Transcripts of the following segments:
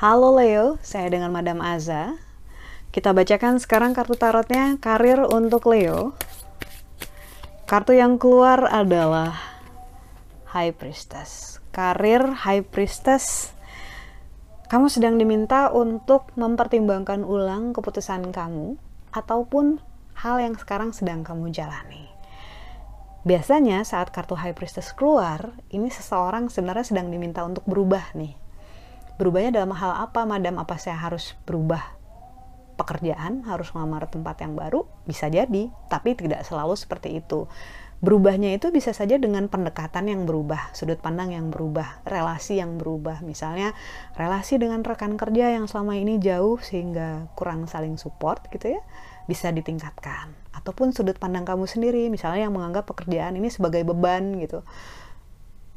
Halo Leo, saya dengan Madam Aza. Kita bacakan sekarang kartu tarotnya karir untuk Leo. Kartu yang keluar adalah High Priestess. Karir High Priestess. Kamu sedang diminta untuk mempertimbangkan ulang keputusan kamu ataupun hal yang sekarang sedang kamu jalani. Biasanya saat kartu High Priestess keluar, ini seseorang sebenarnya sedang diminta untuk berubah nih. Berubahnya dalam hal apa madam? Apa saya harus berubah pekerjaan harus melamar tempat yang baru? Bisa jadi tapi tidak selalu seperti itu. Berubahnya itu bisa saja dengan pendekatan yang berubah sudut pandang yang berubah relasi yang berubah. Misalnya relasi dengan rekan kerja yang selama ini jauh sehingga kurang saling support gitu ya bisa ditingkatkan. Ataupun sudut pandang kamu sendiri misalnya yang menganggap pekerjaan ini sebagai beban gitu.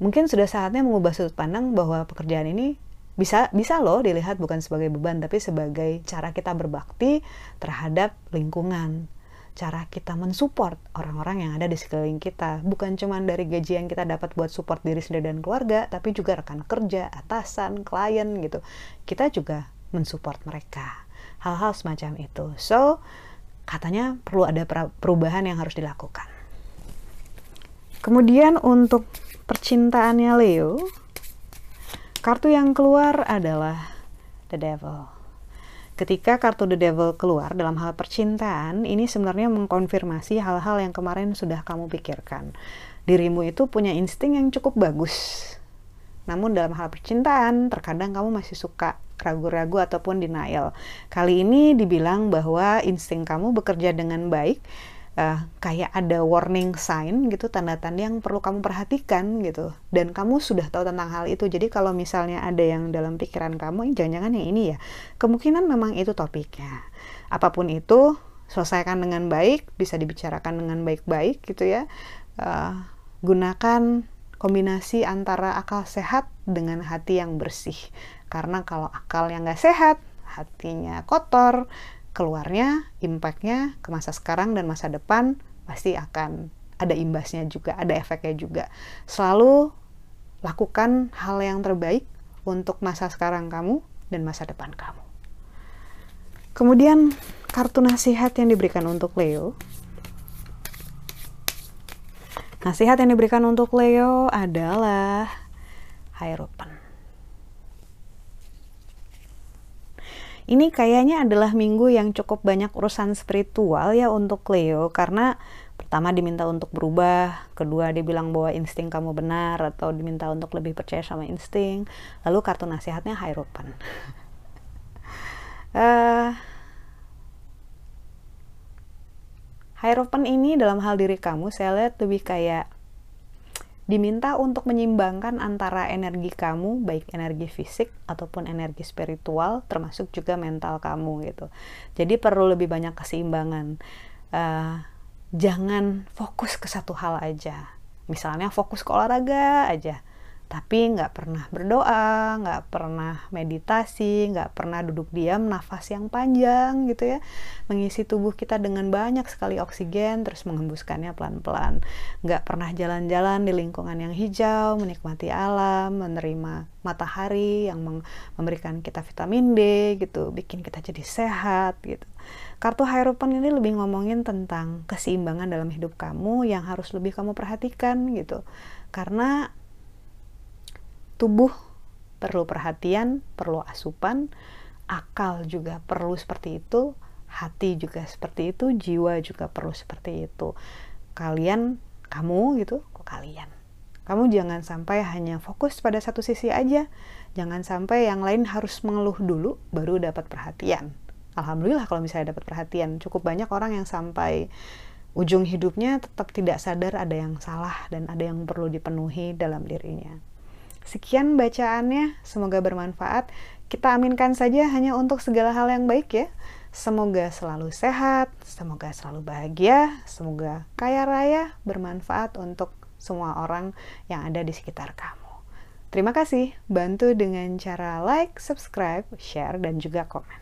Mungkin sudah saatnya mengubah sudut pandang bahwa pekerjaan ini bisa bisa loh dilihat bukan sebagai beban tapi sebagai cara kita berbakti terhadap lingkungan. Cara kita mensupport orang-orang yang ada di sekeliling kita. Bukan cuma dari gaji yang kita dapat buat support diri sendiri dan keluarga tapi juga rekan kerja atasan klien gitu. Kita juga mensupport mereka. Hal-hal semacam itu. So katanya perlu ada perubahan yang harus dilakukan kemudian untuk percintaannya Leo Kartu yang keluar adalah The Devil. Ketika kartu The Devil keluar dalam hal percintaan, ini sebenarnya mengkonfirmasi hal-hal yang kemarin sudah kamu pikirkan. Dirimu itu punya insting yang cukup bagus. Namun dalam hal percintaan, terkadang kamu masih suka ragu-ragu ataupun denial. Kali ini dibilang bahwa insting kamu bekerja dengan baik, uh, kayak ada warning sign gitu tanda-tanda yang perlu kamu perhatikan gitu. Dan kamu sudah tahu tentang hal itu. Jadi kalau misalnya ada yang dalam pikiran kamu jangan-jangan yang ini ya. Kemungkinan memang itu topiknya. Apa pun itu selesaikan dengan baik bisa dibicarakan dengan baik-baik gitu ya. Uh, gunakan kombinasi antara akal sehat dengan hati yang bersih. Karena kalau akal yang nggak sehat hatinya kotor keluarnya impactnya ke masa sekarang dan masa depan pasti akan ada imbasnya juga ada efeknya juga. Selalu lakukan hal yang terbaik untuk masa sekarang kamu dan masa depan kamu. Kemudian kartu nasihat yang diberikan untuk Leo nasihat yang diberikan untuk Leo adalah Hierophant ini kayaknya adalah minggu yang cukup banyak urusan spiritual ya untuk Leo karena pertama diminta untuk berubah, kedua dibilang bahwa insting kamu benar atau diminta untuk lebih percaya sama insting, lalu kartu nasihatnya Hierophant. uh, Hierophant ini dalam hal diri kamu saya lihat lebih kayak diminta untuk menyimbangkan antara energi kamu baik energi fisik ataupun energi spiritual termasuk juga mental kamu gitu. Jadi perlu lebih banyak keseimbangan. Uh, jangan fokus ke satu hal aja. Misalnya fokus ke olahraga aja tapi nggak pernah berdoa, nggak pernah meditasi, nggak pernah duduk diam, nafas yang panjang gitu ya, mengisi tubuh kita dengan banyak sekali oksigen, terus menghembuskannya pelan-pelan, nggak pernah jalan-jalan di lingkungan yang hijau, menikmati alam, menerima matahari yang memberikan kita vitamin D gitu, bikin kita jadi sehat gitu. Kartu Hierophant ini lebih ngomongin tentang keseimbangan dalam hidup kamu yang harus lebih kamu perhatikan gitu. Karena tubuh perlu perhatian, perlu asupan, akal juga perlu seperti itu, hati juga seperti itu, jiwa juga perlu seperti itu. Kalian, kamu gitu, kok kalian. Kamu jangan sampai hanya fokus pada satu sisi aja. Jangan sampai yang lain harus mengeluh dulu baru dapat perhatian. Alhamdulillah kalau misalnya dapat perhatian. Cukup banyak orang yang sampai ujung hidupnya tetap tidak sadar ada yang salah dan ada yang perlu dipenuhi dalam dirinya. Sekian bacaannya, semoga bermanfaat. Kita aminkan saja hanya untuk segala hal yang baik ya. Semoga selalu sehat, semoga selalu bahagia, semoga kaya raya, bermanfaat untuk semua orang yang ada di sekitar kamu. Terima kasih, bantu dengan cara like, subscribe, share, dan juga komen.